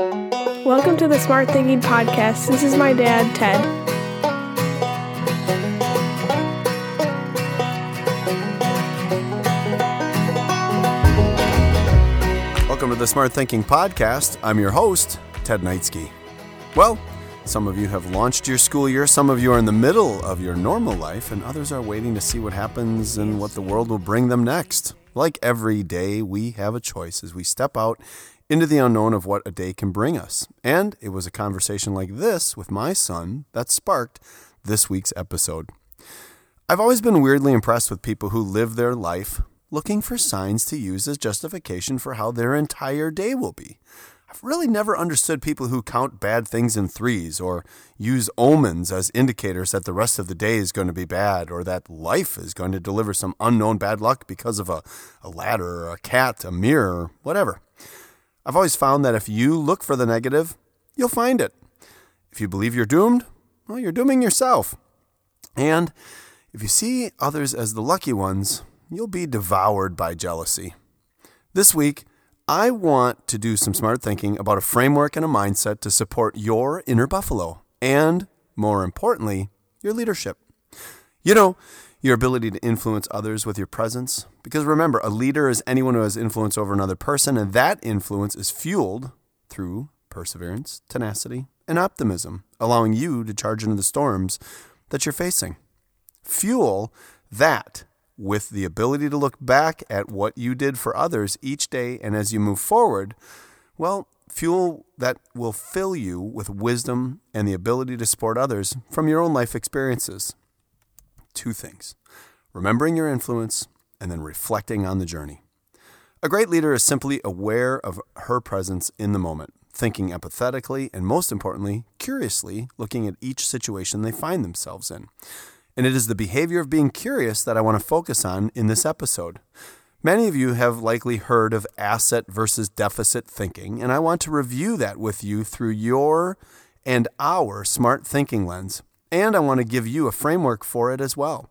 Welcome to the Smart Thinking Podcast. This is my dad, Ted. Welcome to the Smart Thinking Podcast. I'm your host, Ted Neitzke. Well, some of you have launched your school year, some of you are in the middle of your normal life, and others are waiting to see what happens and what the world will bring them next. Like every day, we have a choice as we step out into the unknown of what a day can bring us. And it was a conversation like this with my son that sparked this week's episode. I've always been weirdly impressed with people who live their life looking for signs to use as justification for how their entire day will be. I've really never understood people who count bad things in threes or use omens as indicators that the rest of the day is going to be bad or that life is going to deliver some unknown bad luck because of a, a ladder or a cat, a mirror, whatever. I've always found that if you look for the negative, you'll find it. If you believe you're doomed, well, you're dooming yourself. And if you see others as the lucky ones, you'll be devoured by jealousy. This week, I want to do some smart thinking about a framework and a mindset to support your inner buffalo and, more importantly, your leadership. You know, your ability to influence others with your presence. Because remember, a leader is anyone who has influence over another person, and that influence is fueled through perseverance, tenacity, and optimism, allowing you to charge into the storms that you're facing. Fuel that with the ability to look back at what you did for others each day and as you move forward, well, fuel that will fill you with wisdom and the ability to support others from your own life experiences. Two things remembering your influence and then reflecting on the journey. A great leader is simply aware of her presence in the moment, thinking empathetically and, most importantly, curiously looking at each situation they find themselves in. And it is the behavior of being curious that I want to focus on in this episode. Many of you have likely heard of asset versus deficit thinking, and I want to review that with you through your and our smart thinking lens. And I want to give you a framework for it as well.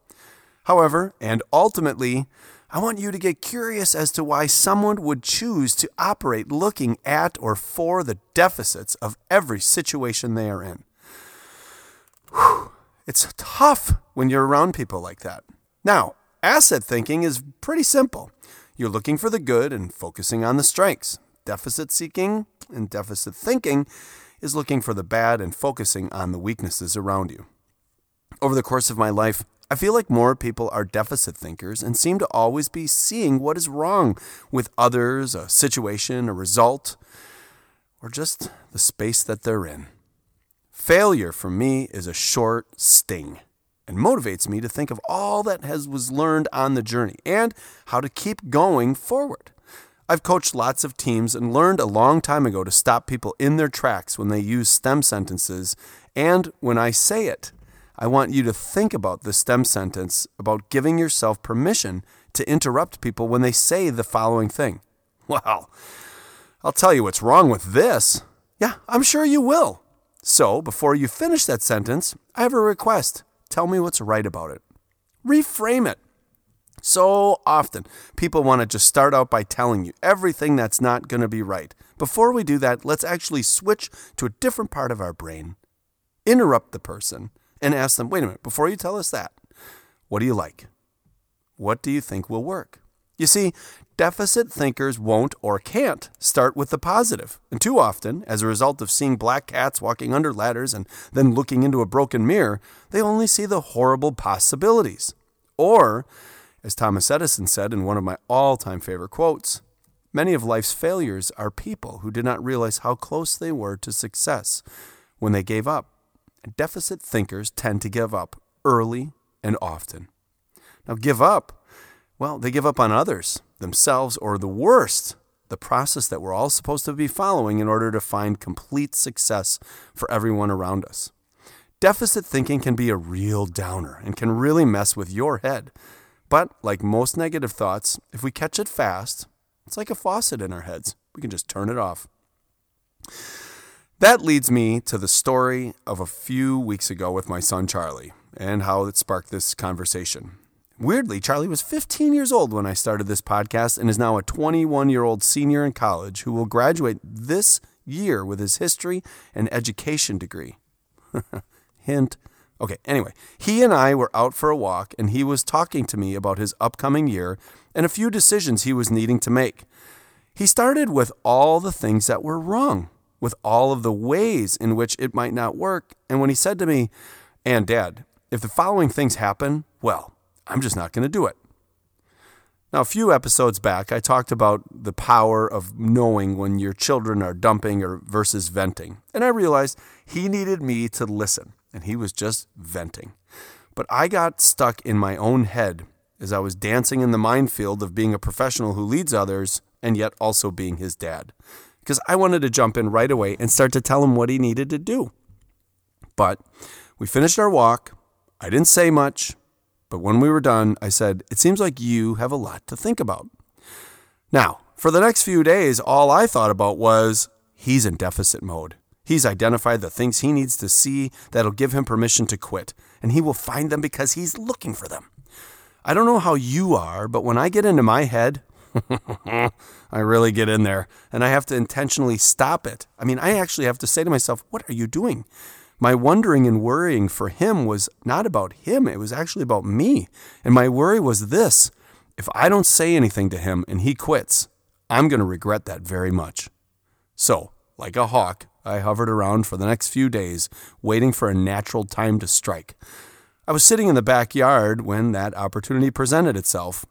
However, and ultimately, I want you to get curious as to why someone would choose to operate looking at or for the deficits of every situation they are in. Whew. It's tough when you're around people like that. Now, asset thinking is pretty simple. You're looking for the good and focusing on the strengths. Deficit seeking and deficit thinking is looking for the bad and focusing on the weaknesses around you. Over the course of my life, I feel like more people are deficit thinkers and seem to always be seeing what is wrong with others, a situation, a result, or just the space that they're in. Failure for me is a short sting and motivates me to think of all that has was learned on the journey and how to keep going forward. I've coached lots of teams and learned a long time ago to stop people in their tracks when they use stem sentences and when I say it. I want you to think about the stem sentence about giving yourself permission to interrupt people when they say the following thing. Well, I'll tell you what's wrong with this. Yeah, I'm sure you will. So, before you finish that sentence, I have a request. Tell me what's right about it. Reframe it. So often, people want to just start out by telling you everything that's not going to be right. Before we do that, let's actually switch to a different part of our brain, interrupt the person, and ask them wait a minute, before you tell us that, what do you like? What do you think will work? You see, deficit thinkers won't or can't start with the positive. And too often, as a result of seeing black cats walking under ladders and then looking into a broken mirror, they only see the horrible possibilities. Or, as Thomas Edison said in one of my all time favorite quotes, many of life's failures are people who did not realize how close they were to success when they gave up. Deficit thinkers tend to give up early and often. Now, give up well, they give up on others, themselves, or the worst, the process that we're all supposed to be following in order to find complete success for everyone around us. Deficit thinking can be a real downer and can really mess with your head. But, like most negative thoughts, if we catch it fast, it's like a faucet in our heads. We can just turn it off. That leads me to the story of a few weeks ago with my son Charlie and how it sparked this conversation. Weirdly, Charlie was 15 years old when I started this podcast and is now a 21 year old senior in college who will graduate this year with his history and education degree. Hint. Okay, anyway, he and I were out for a walk, and he was talking to me about his upcoming year and a few decisions he was needing to make. He started with all the things that were wrong, with all of the ways in which it might not work. And when he said to me, And Dad, if the following things happen, well, I'm just not going to do it. Now, a few episodes back, I talked about the power of knowing when your children are dumping or versus venting. And I realized he needed me to listen, and he was just venting. But I got stuck in my own head as I was dancing in the minefield of being a professional who leads others and yet also being his dad. Because I wanted to jump in right away and start to tell him what he needed to do. But we finished our walk. I didn't say much. But when we were done, I said, It seems like you have a lot to think about. Now, for the next few days, all I thought about was he's in deficit mode. He's identified the things he needs to see that'll give him permission to quit, and he will find them because he's looking for them. I don't know how you are, but when I get into my head, I really get in there, and I have to intentionally stop it. I mean, I actually have to say to myself, What are you doing? My wondering and worrying for him was not about him, it was actually about me. And my worry was this if I don't say anything to him and he quits, I'm going to regret that very much. So, like a hawk, I hovered around for the next few days, waiting for a natural time to strike. I was sitting in the backyard when that opportunity presented itself.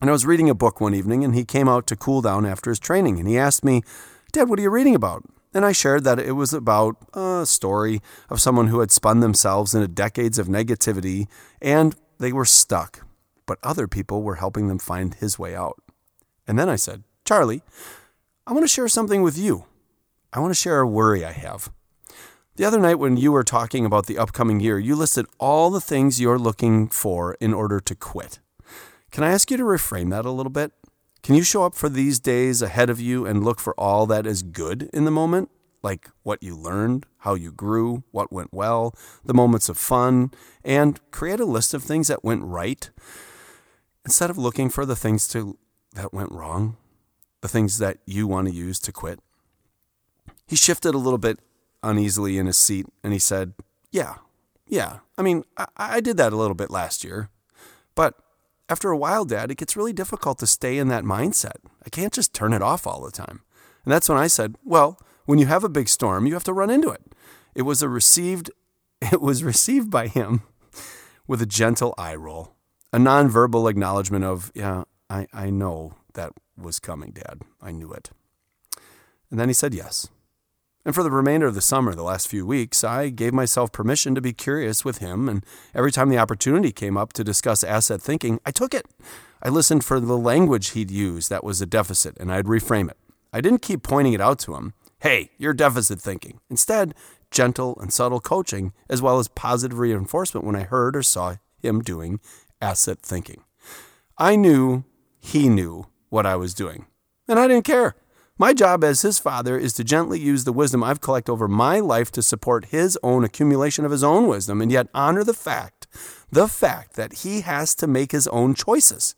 And I was reading a book one evening, and he came out to cool down after his training. And he asked me, Dad, what are you reading about? And I shared that it was about a story of someone who had spun themselves into decades of negativity and they were stuck, but other people were helping them find his way out. And then I said, Charlie, I want to share something with you. I want to share a worry I have. The other night, when you were talking about the upcoming year, you listed all the things you're looking for in order to quit. Can I ask you to reframe that a little bit? Can you show up for these days ahead of you and look for all that is good in the moment? Like what you learned, how you grew, what went well, the moments of fun, and create a list of things that went right instead of looking for the things to, that went wrong, the things that you want to use to quit. He shifted a little bit uneasily in his seat and he said, Yeah, yeah. I mean, I, I did that a little bit last year, but after a while, Dad, it gets really difficult to stay in that mindset. I can't just turn it off all the time. And that's when I said, well, when you have a big storm, you have to run into it. It was a received it was received by him with a gentle eye roll, a nonverbal acknowledgement of, yeah, I, I know that was coming, Dad. I knew it. And then he said yes. And for the remainder of the summer, the last few weeks, I gave myself permission to be curious with him. And every time the opportunity came up to discuss asset thinking, I took it. I listened for the language he'd use that was a deficit, and I'd reframe it. I didn't keep pointing it out to him. Hey, you're deficit thinking. Instead, gentle and subtle coaching, as well as positive reinforcement when I heard or saw him doing asset thinking. I knew he knew what I was doing, and I didn't care. My job as his father is to gently use the wisdom I've collected over my life to support his own accumulation of his own wisdom and yet honor the fact, the fact that he has to make his own choices,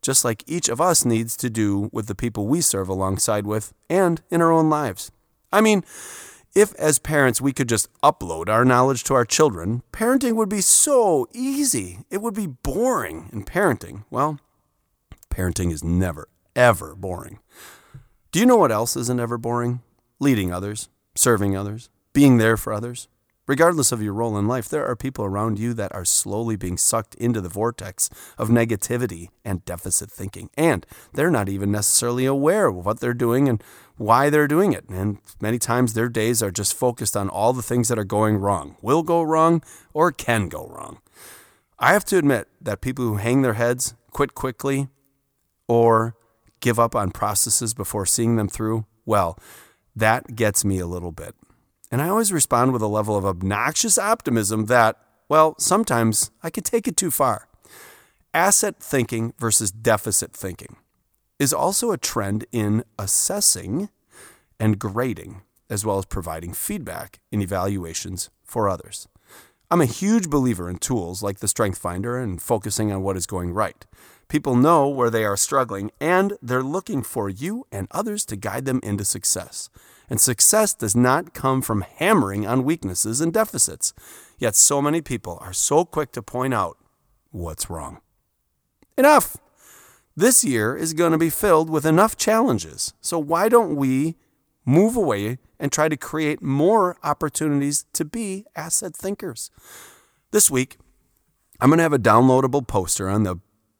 just like each of us needs to do with the people we serve alongside with and in our own lives. I mean, if as parents we could just upload our knowledge to our children, parenting would be so easy. It would be boring. And parenting, well, parenting is never, ever boring. Do you know what else isn't ever boring? Leading others, serving others, being there for others. Regardless of your role in life, there are people around you that are slowly being sucked into the vortex of negativity and deficit thinking. And they're not even necessarily aware of what they're doing and why they're doing it. And many times their days are just focused on all the things that are going wrong, will go wrong, or can go wrong. I have to admit that people who hang their heads, quit quickly, or give up on processes before seeing them through, well, that gets me a little bit. And I always respond with a level of obnoxious optimism that, well, sometimes I could take it too far. Asset thinking versus deficit thinking is also a trend in assessing and grading, as well as providing feedback in evaluations for others. I'm a huge believer in tools like the Strength Finder and focusing on what is going right. People know where they are struggling and they're looking for you and others to guide them into success. And success does not come from hammering on weaknesses and deficits. Yet so many people are so quick to point out what's wrong. Enough! This year is going to be filled with enough challenges. So why don't we move away and try to create more opportunities to be asset thinkers? This week, I'm going to have a downloadable poster on the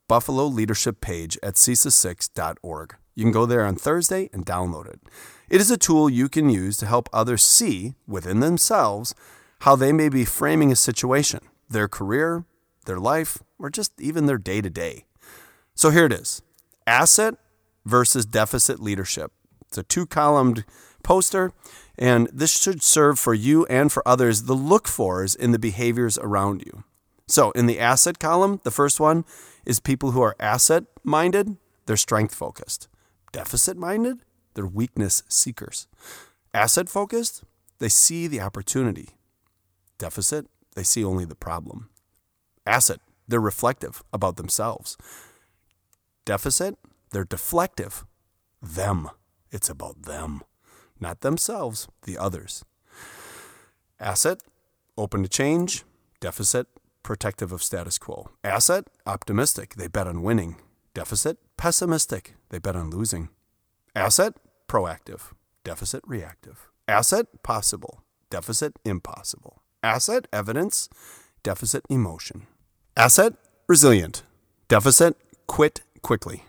Buffalo Leadership page at CESA6.org. You can go there on Thursday and download it. It is a tool you can use to help others see within themselves how they may be framing a situation, their career, their life, or just even their day to day. So here it is asset versus deficit leadership. It's a two columned poster, and this should serve for you and for others the look fors in the behaviors around you. So, in the asset column, the first one is people who are asset minded, they're strength focused. Deficit minded, they're weakness seekers. Asset focused, they see the opportunity. Deficit, they see only the problem. Asset, they're reflective about themselves. Deficit, they're deflective. Them, it's about them, not themselves, the others. Asset, open to change. Deficit, protective of status quo. Asset, optimistic, they bet on winning. Deficit, pessimistic, they bet on losing. Asset, proactive. Deficit, reactive. Asset, possible. Deficit, impossible. Asset, evidence. Deficit, emotion. Asset, resilient. Deficit, quit quickly.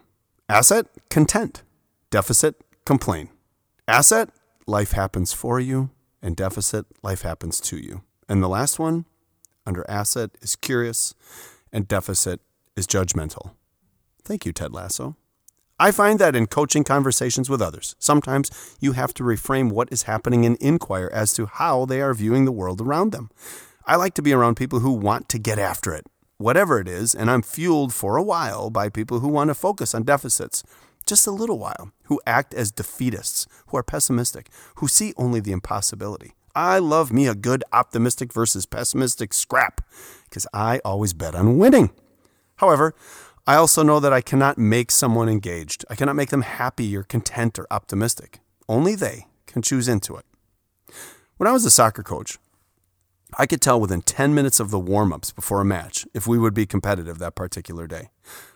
Asset, content. Deficit, complain. Asset, life happens for you. And deficit, life happens to you. And the last one, under asset is curious, and deficit is judgmental. Thank you, Ted Lasso. I find that in coaching conversations with others, sometimes you have to reframe what is happening and inquire as to how they are viewing the world around them. I like to be around people who want to get after it, whatever it is, and I'm fueled for a while by people who want to focus on deficits, just a little while, who act as defeatists, who are pessimistic, who see only the impossibility. I love me a good optimistic versus pessimistic scrap because I always bet on winning. However, I also know that I cannot make someone engaged. I cannot make them happy or content or optimistic. Only they can choose into it. When I was a soccer coach, I could tell within 10 minutes of the warm ups before a match if we would be competitive that particular day.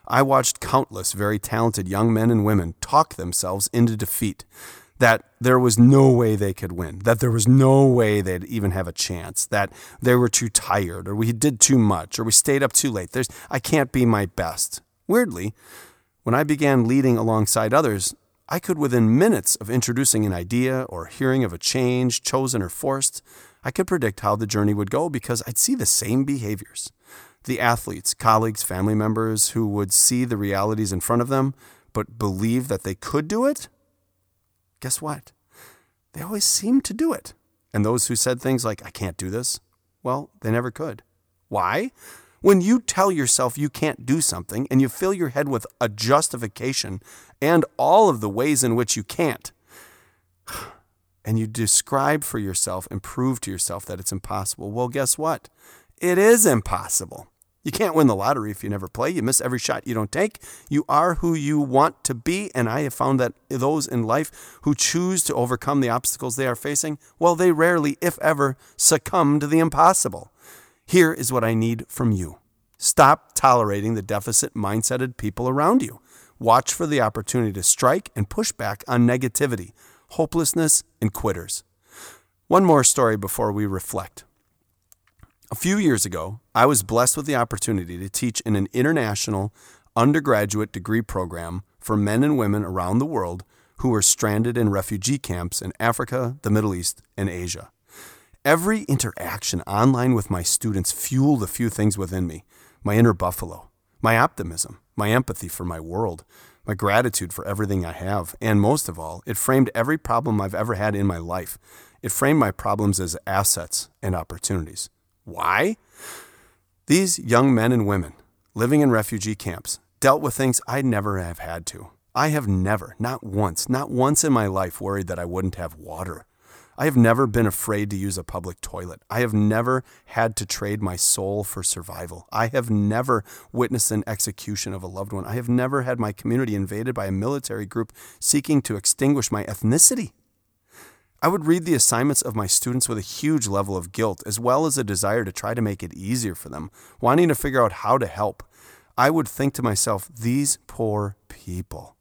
I watched countless very talented young men and women talk themselves into defeat that there was no way they could win, that there was no way they'd even have a chance, that they were too tired, or we did too much, or we stayed up too late. There's, I can't be my best. Weirdly, when I began leading alongside others, I could, within minutes of introducing an idea or hearing of a change, chosen or forced, I could predict how the journey would go because I'd see the same behaviors. The athletes, colleagues, family members who would see the realities in front of them, but believe that they could do it, guess what? They always seemed to do it. And those who said things like, I can't do this, well, they never could. Why? When you tell yourself you can't do something and you fill your head with a justification and all of the ways in which you can't, and you describe for yourself and prove to yourself that it's impossible, well, guess what? It is impossible. You can't win the lottery if you never play. You miss every shot you don't take. You are who you want to be. And I have found that those in life who choose to overcome the obstacles they are facing, well, they rarely, if ever, succumb to the impossible. Here is what I need from you stop tolerating the deficit mindseted people around you. Watch for the opportunity to strike and push back on negativity, hopelessness, and quitters. One more story before we reflect. A few years ago, I was blessed with the opportunity to teach in an international undergraduate degree program for men and women around the world who were stranded in refugee camps in Africa, the Middle East, and Asia. Every interaction online with my students fueled a few things within me my inner buffalo, my optimism, my empathy for my world, my gratitude for everything I have, and most of all, it framed every problem I've ever had in my life. It framed my problems as assets and opportunities. Why? These young men and women living in refugee camps dealt with things I'd never have had to. I have never, not once, not once in my life worried that I wouldn't have water. I have never been afraid to use a public toilet. I have never had to trade my soul for survival. I have never witnessed an execution of a loved one. I have never had my community invaded by a military group seeking to extinguish my ethnicity. I would read the assignments of my students with a huge level of guilt, as well as a desire to try to make it easier for them, wanting to figure out how to help. I would think to myself, these poor people.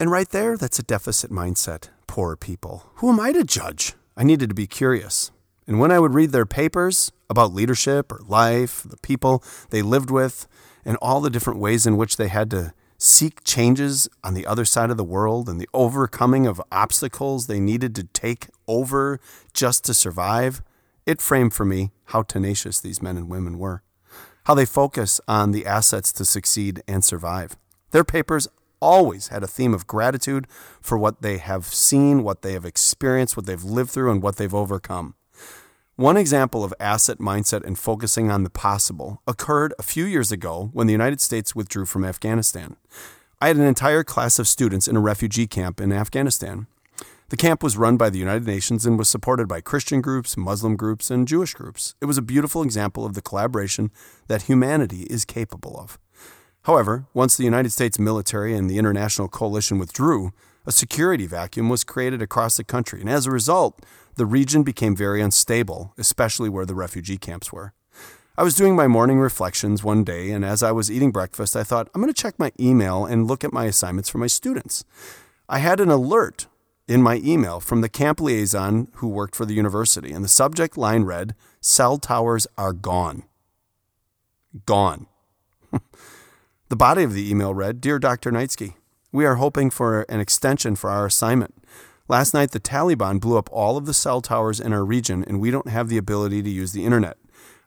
And right there, that's a deficit mindset. Poor people. Who am I to judge? I needed to be curious. And when I would read their papers about leadership or life, the people they lived with, and all the different ways in which they had to seek changes on the other side of the world and the overcoming of obstacles they needed to take over just to survive, it framed for me how tenacious these men and women were, how they focus on the assets to succeed and survive. Their papers always had a theme of gratitude for what they have seen, what they have experienced, what they've lived through, and what they've overcome. One example of asset mindset and focusing on the possible occurred a few years ago when the United States withdrew from Afghanistan. I had an entire class of students in a refugee camp in Afghanistan. The camp was run by the United Nations and was supported by Christian groups, Muslim groups, and Jewish groups. It was a beautiful example of the collaboration that humanity is capable of. However, once the United States military and the international coalition withdrew, a security vacuum was created across the country, and as a result, the region became very unstable, especially where the refugee camps were. I was doing my morning reflections one day, and as I was eating breakfast, I thought, I'm going to check my email and look at my assignments for my students. I had an alert in my email from the camp liaison who worked for the university, and the subject line read, Cell towers are gone. Gone. the body of the email read, Dear Dr. Neitzke, we are hoping for an extension for our assignment. Last night, the Taliban blew up all of the cell towers in our region, and we don't have the ability to use the internet.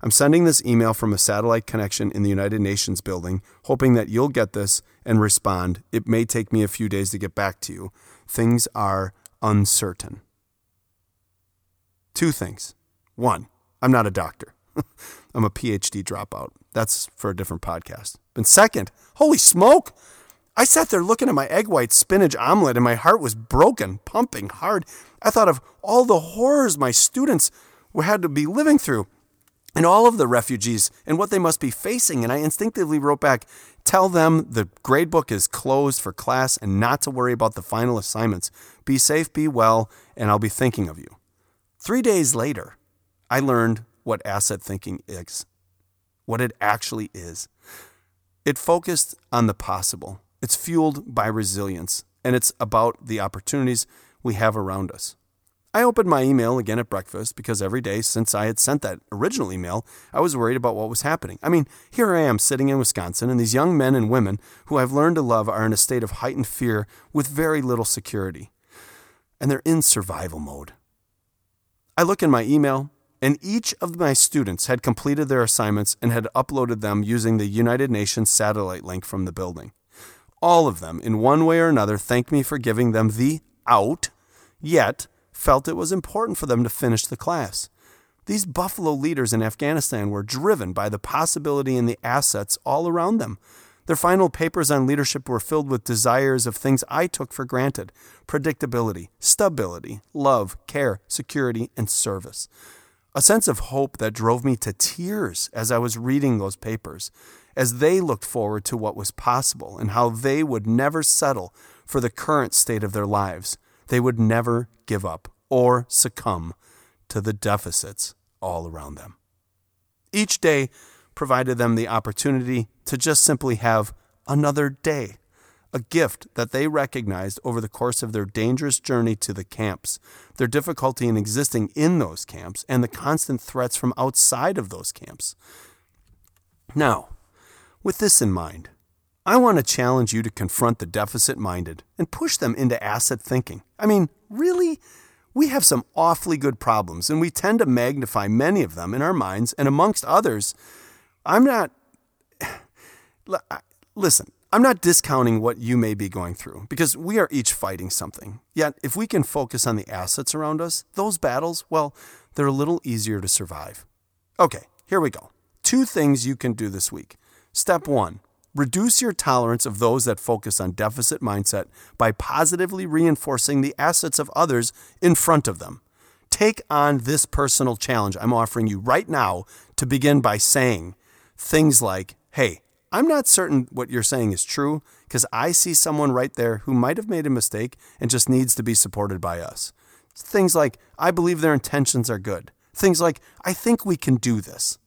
I'm sending this email from a satellite connection in the United Nations building, hoping that you'll get this and respond. It may take me a few days to get back to you. Things are uncertain. Two things. One, I'm not a doctor. I'm a PhD dropout. That's for a different podcast. And second, holy smoke! I sat there looking at my egg white spinach omelet and my heart was broken, pumping hard. I thought of all the horrors my students had to be living through and all of the refugees and what they must be facing. And I instinctively wrote back, Tell them the grade book is closed for class and not to worry about the final assignments. Be safe, be well, and I'll be thinking of you. Three days later, I learned what asset thinking is, what it actually is. It focused on the possible it's fueled by resilience, and it's about the opportunities we have around us. I opened my email again at breakfast because every day since I had sent that original email, I was worried about what was happening. I mean, here I am sitting in Wisconsin, and these young men and women who I've learned to love are in a state of heightened fear with very little security. And they're in survival mode. I look in my email, and each of my students had completed their assignments and had uploaded them using the United Nations satellite link from the building. All of them, in one way or another, thanked me for giving them the out, yet felt it was important for them to finish the class. These Buffalo leaders in Afghanistan were driven by the possibility and the assets all around them. Their final papers on leadership were filled with desires of things I took for granted predictability, stability, love, care, security, and service. A sense of hope that drove me to tears as I was reading those papers as they looked forward to what was possible and how they would never settle for the current state of their lives. They would never give up or succumb to the deficits all around them. Each day provided them the opportunity to just simply have another day, a gift that they recognized over the course of their dangerous journey to the camps, their difficulty in existing in those camps, and the constant threats from outside of those camps. Now, with this in mind, I want to challenge you to confront the deficit minded and push them into asset thinking. I mean, really? We have some awfully good problems, and we tend to magnify many of them in our minds, and amongst others, I'm not. Listen, I'm not discounting what you may be going through because we are each fighting something. Yet, if we can focus on the assets around us, those battles, well, they're a little easier to survive. Okay, here we go. Two things you can do this week. Step one reduce your tolerance of those that focus on deficit mindset by positively reinforcing the assets of others in front of them. Take on this personal challenge I'm offering you right now to begin by saying things like, Hey, I'm not certain what you're saying is true because I see someone right there who might have made a mistake and just needs to be supported by us. Things like, I believe their intentions are good. Things like, I think we can do this.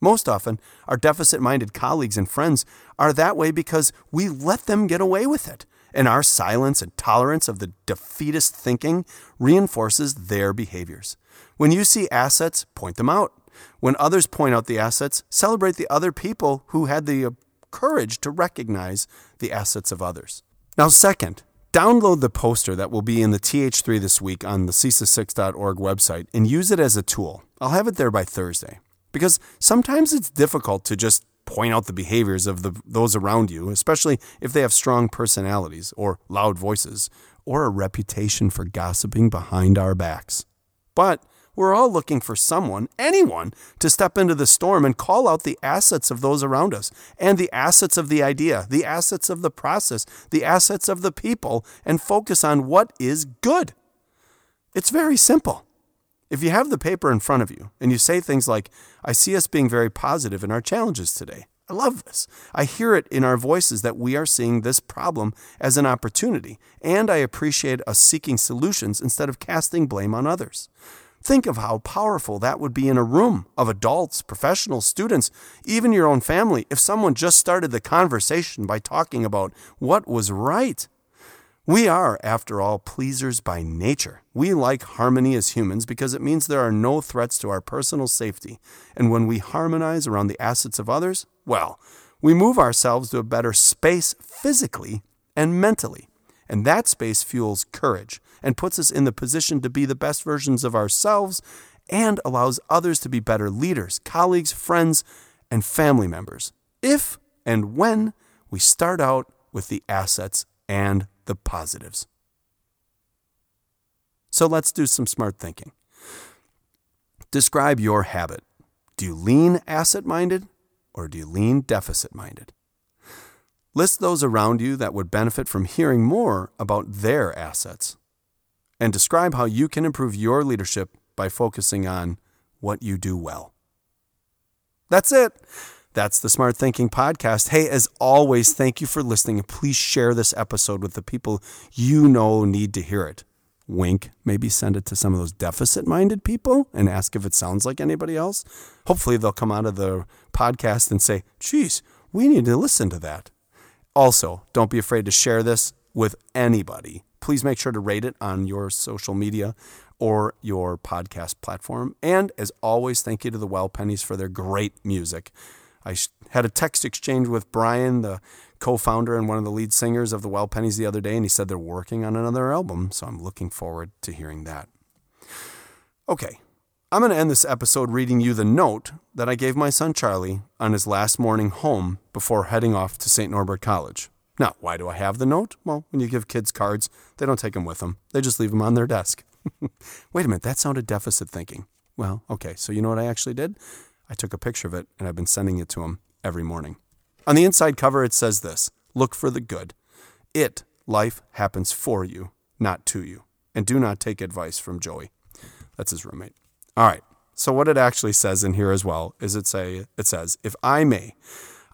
Most often, our deficit minded colleagues and friends are that way because we let them get away with it, and our silence and tolerance of the defeatist thinking reinforces their behaviors. When you see assets, point them out. When others point out the assets, celebrate the other people who had the uh, courage to recognize the assets of others. Now, second, download the poster that will be in the TH3 this week on the CESA6.org website and use it as a tool. I'll have it there by Thursday. Because sometimes it's difficult to just point out the behaviors of the, those around you, especially if they have strong personalities or loud voices or a reputation for gossiping behind our backs. But we're all looking for someone, anyone, to step into the storm and call out the assets of those around us and the assets of the idea, the assets of the process, the assets of the people, and focus on what is good. It's very simple. If you have the paper in front of you and you say things like, I see us being very positive in our challenges today. I love this. I hear it in our voices that we are seeing this problem as an opportunity, and I appreciate us seeking solutions instead of casting blame on others. Think of how powerful that would be in a room of adults, professionals, students, even your own family, if someone just started the conversation by talking about what was right. We are, after all, pleasers by nature. We like harmony as humans because it means there are no threats to our personal safety. And when we harmonize around the assets of others, well, we move ourselves to a better space physically and mentally. And that space fuels courage and puts us in the position to be the best versions of ourselves and allows others to be better leaders, colleagues, friends, and family members. If and when we start out with the assets and the positives. So let's do some smart thinking. Describe your habit. Do you lean asset minded or do you lean deficit minded? List those around you that would benefit from hearing more about their assets. And describe how you can improve your leadership by focusing on what you do well. That's it. That's the Smart Thinking Podcast. Hey, as always, thank you for listening. Please share this episode with the people you know need to hear it. Wink, maybe send it to some of those deficit minded people and ask if it sounds like anybody else. Hopefully, they'll come out of the podcast and say, geez, we need to listen to that. Also, don't be afraid to share this with anybody. Please make sure to rate it on your social media or your podcast platform. And as always, thank you to the Well Pennies for their great music. I had a text exchange with Brian, the co-founder and one of the lead singers of the Well Pennies the other day, and he said they're working on another album, so I'm looking forward to hearing that. Okay, I'm going to end this episode reading you the note that I gave my son Charlie on his last morning home before heading off to St. Norbert College. Now, why do I have the note? Well, when you give kids cards, they don't take them with them. They just leave them on their desk. Wait a minute, that sounded deficit thinking. Well, okay, so you know what I actually did? I took a picture of it and I've been sending it to him every morning. On the inside cover, it says this Look for the good. It, life, happens for you, not to you. And do not take advice from Joey. That's his roommate. All right. So what it actually says in here as well is it say it says, if I may,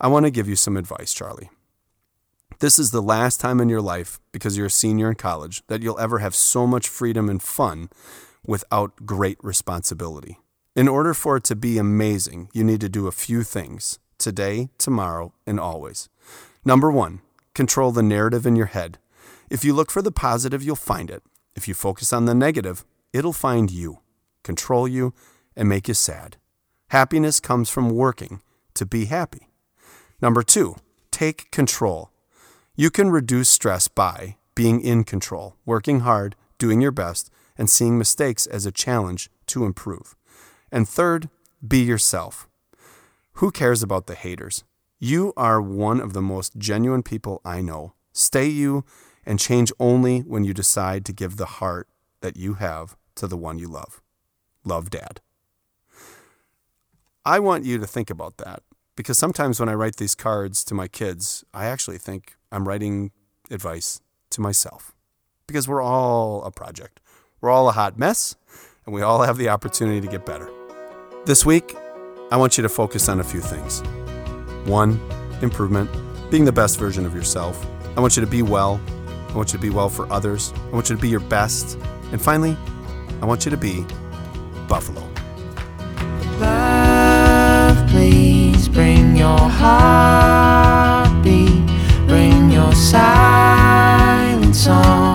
I want to give you some advice, Charlie. This is the last time in your life, because you're a senior in college, that you'll ever have so much freedom and fun without great responsibility. In order for it to be amazing, you need to do a few things today, tomorrow, and always. Number one, control the narrative in your head. If you look for the positive, you'll find it. If you focus on the negative, it'll find you, control you, and make you sad. Happiness comes from working to be happy. Number two, take control. You can reduce stress by being in control, working hard, doing your best, and seeing mistakes as a challenge to improve. And third, be yourself. Who cares about the haters? You are one of the most genuine people I know. Stay you and change only when you decide to give the heart that you have to the one you love. Love, Dad. I want you to think about that because sometimes when I write these cards to my kids, I actually think I'm writing advice to myself because we're all a project. We're all a hot mess and we all have the opportunity to get better. This week, I want you to focus on a few things. One, improvement, being the best version of yourself. I want you to be well. I want you to be well for others. I want you to be your best. And finally, I want you to be Buffalo. Love, your heartbeat, bring your silent song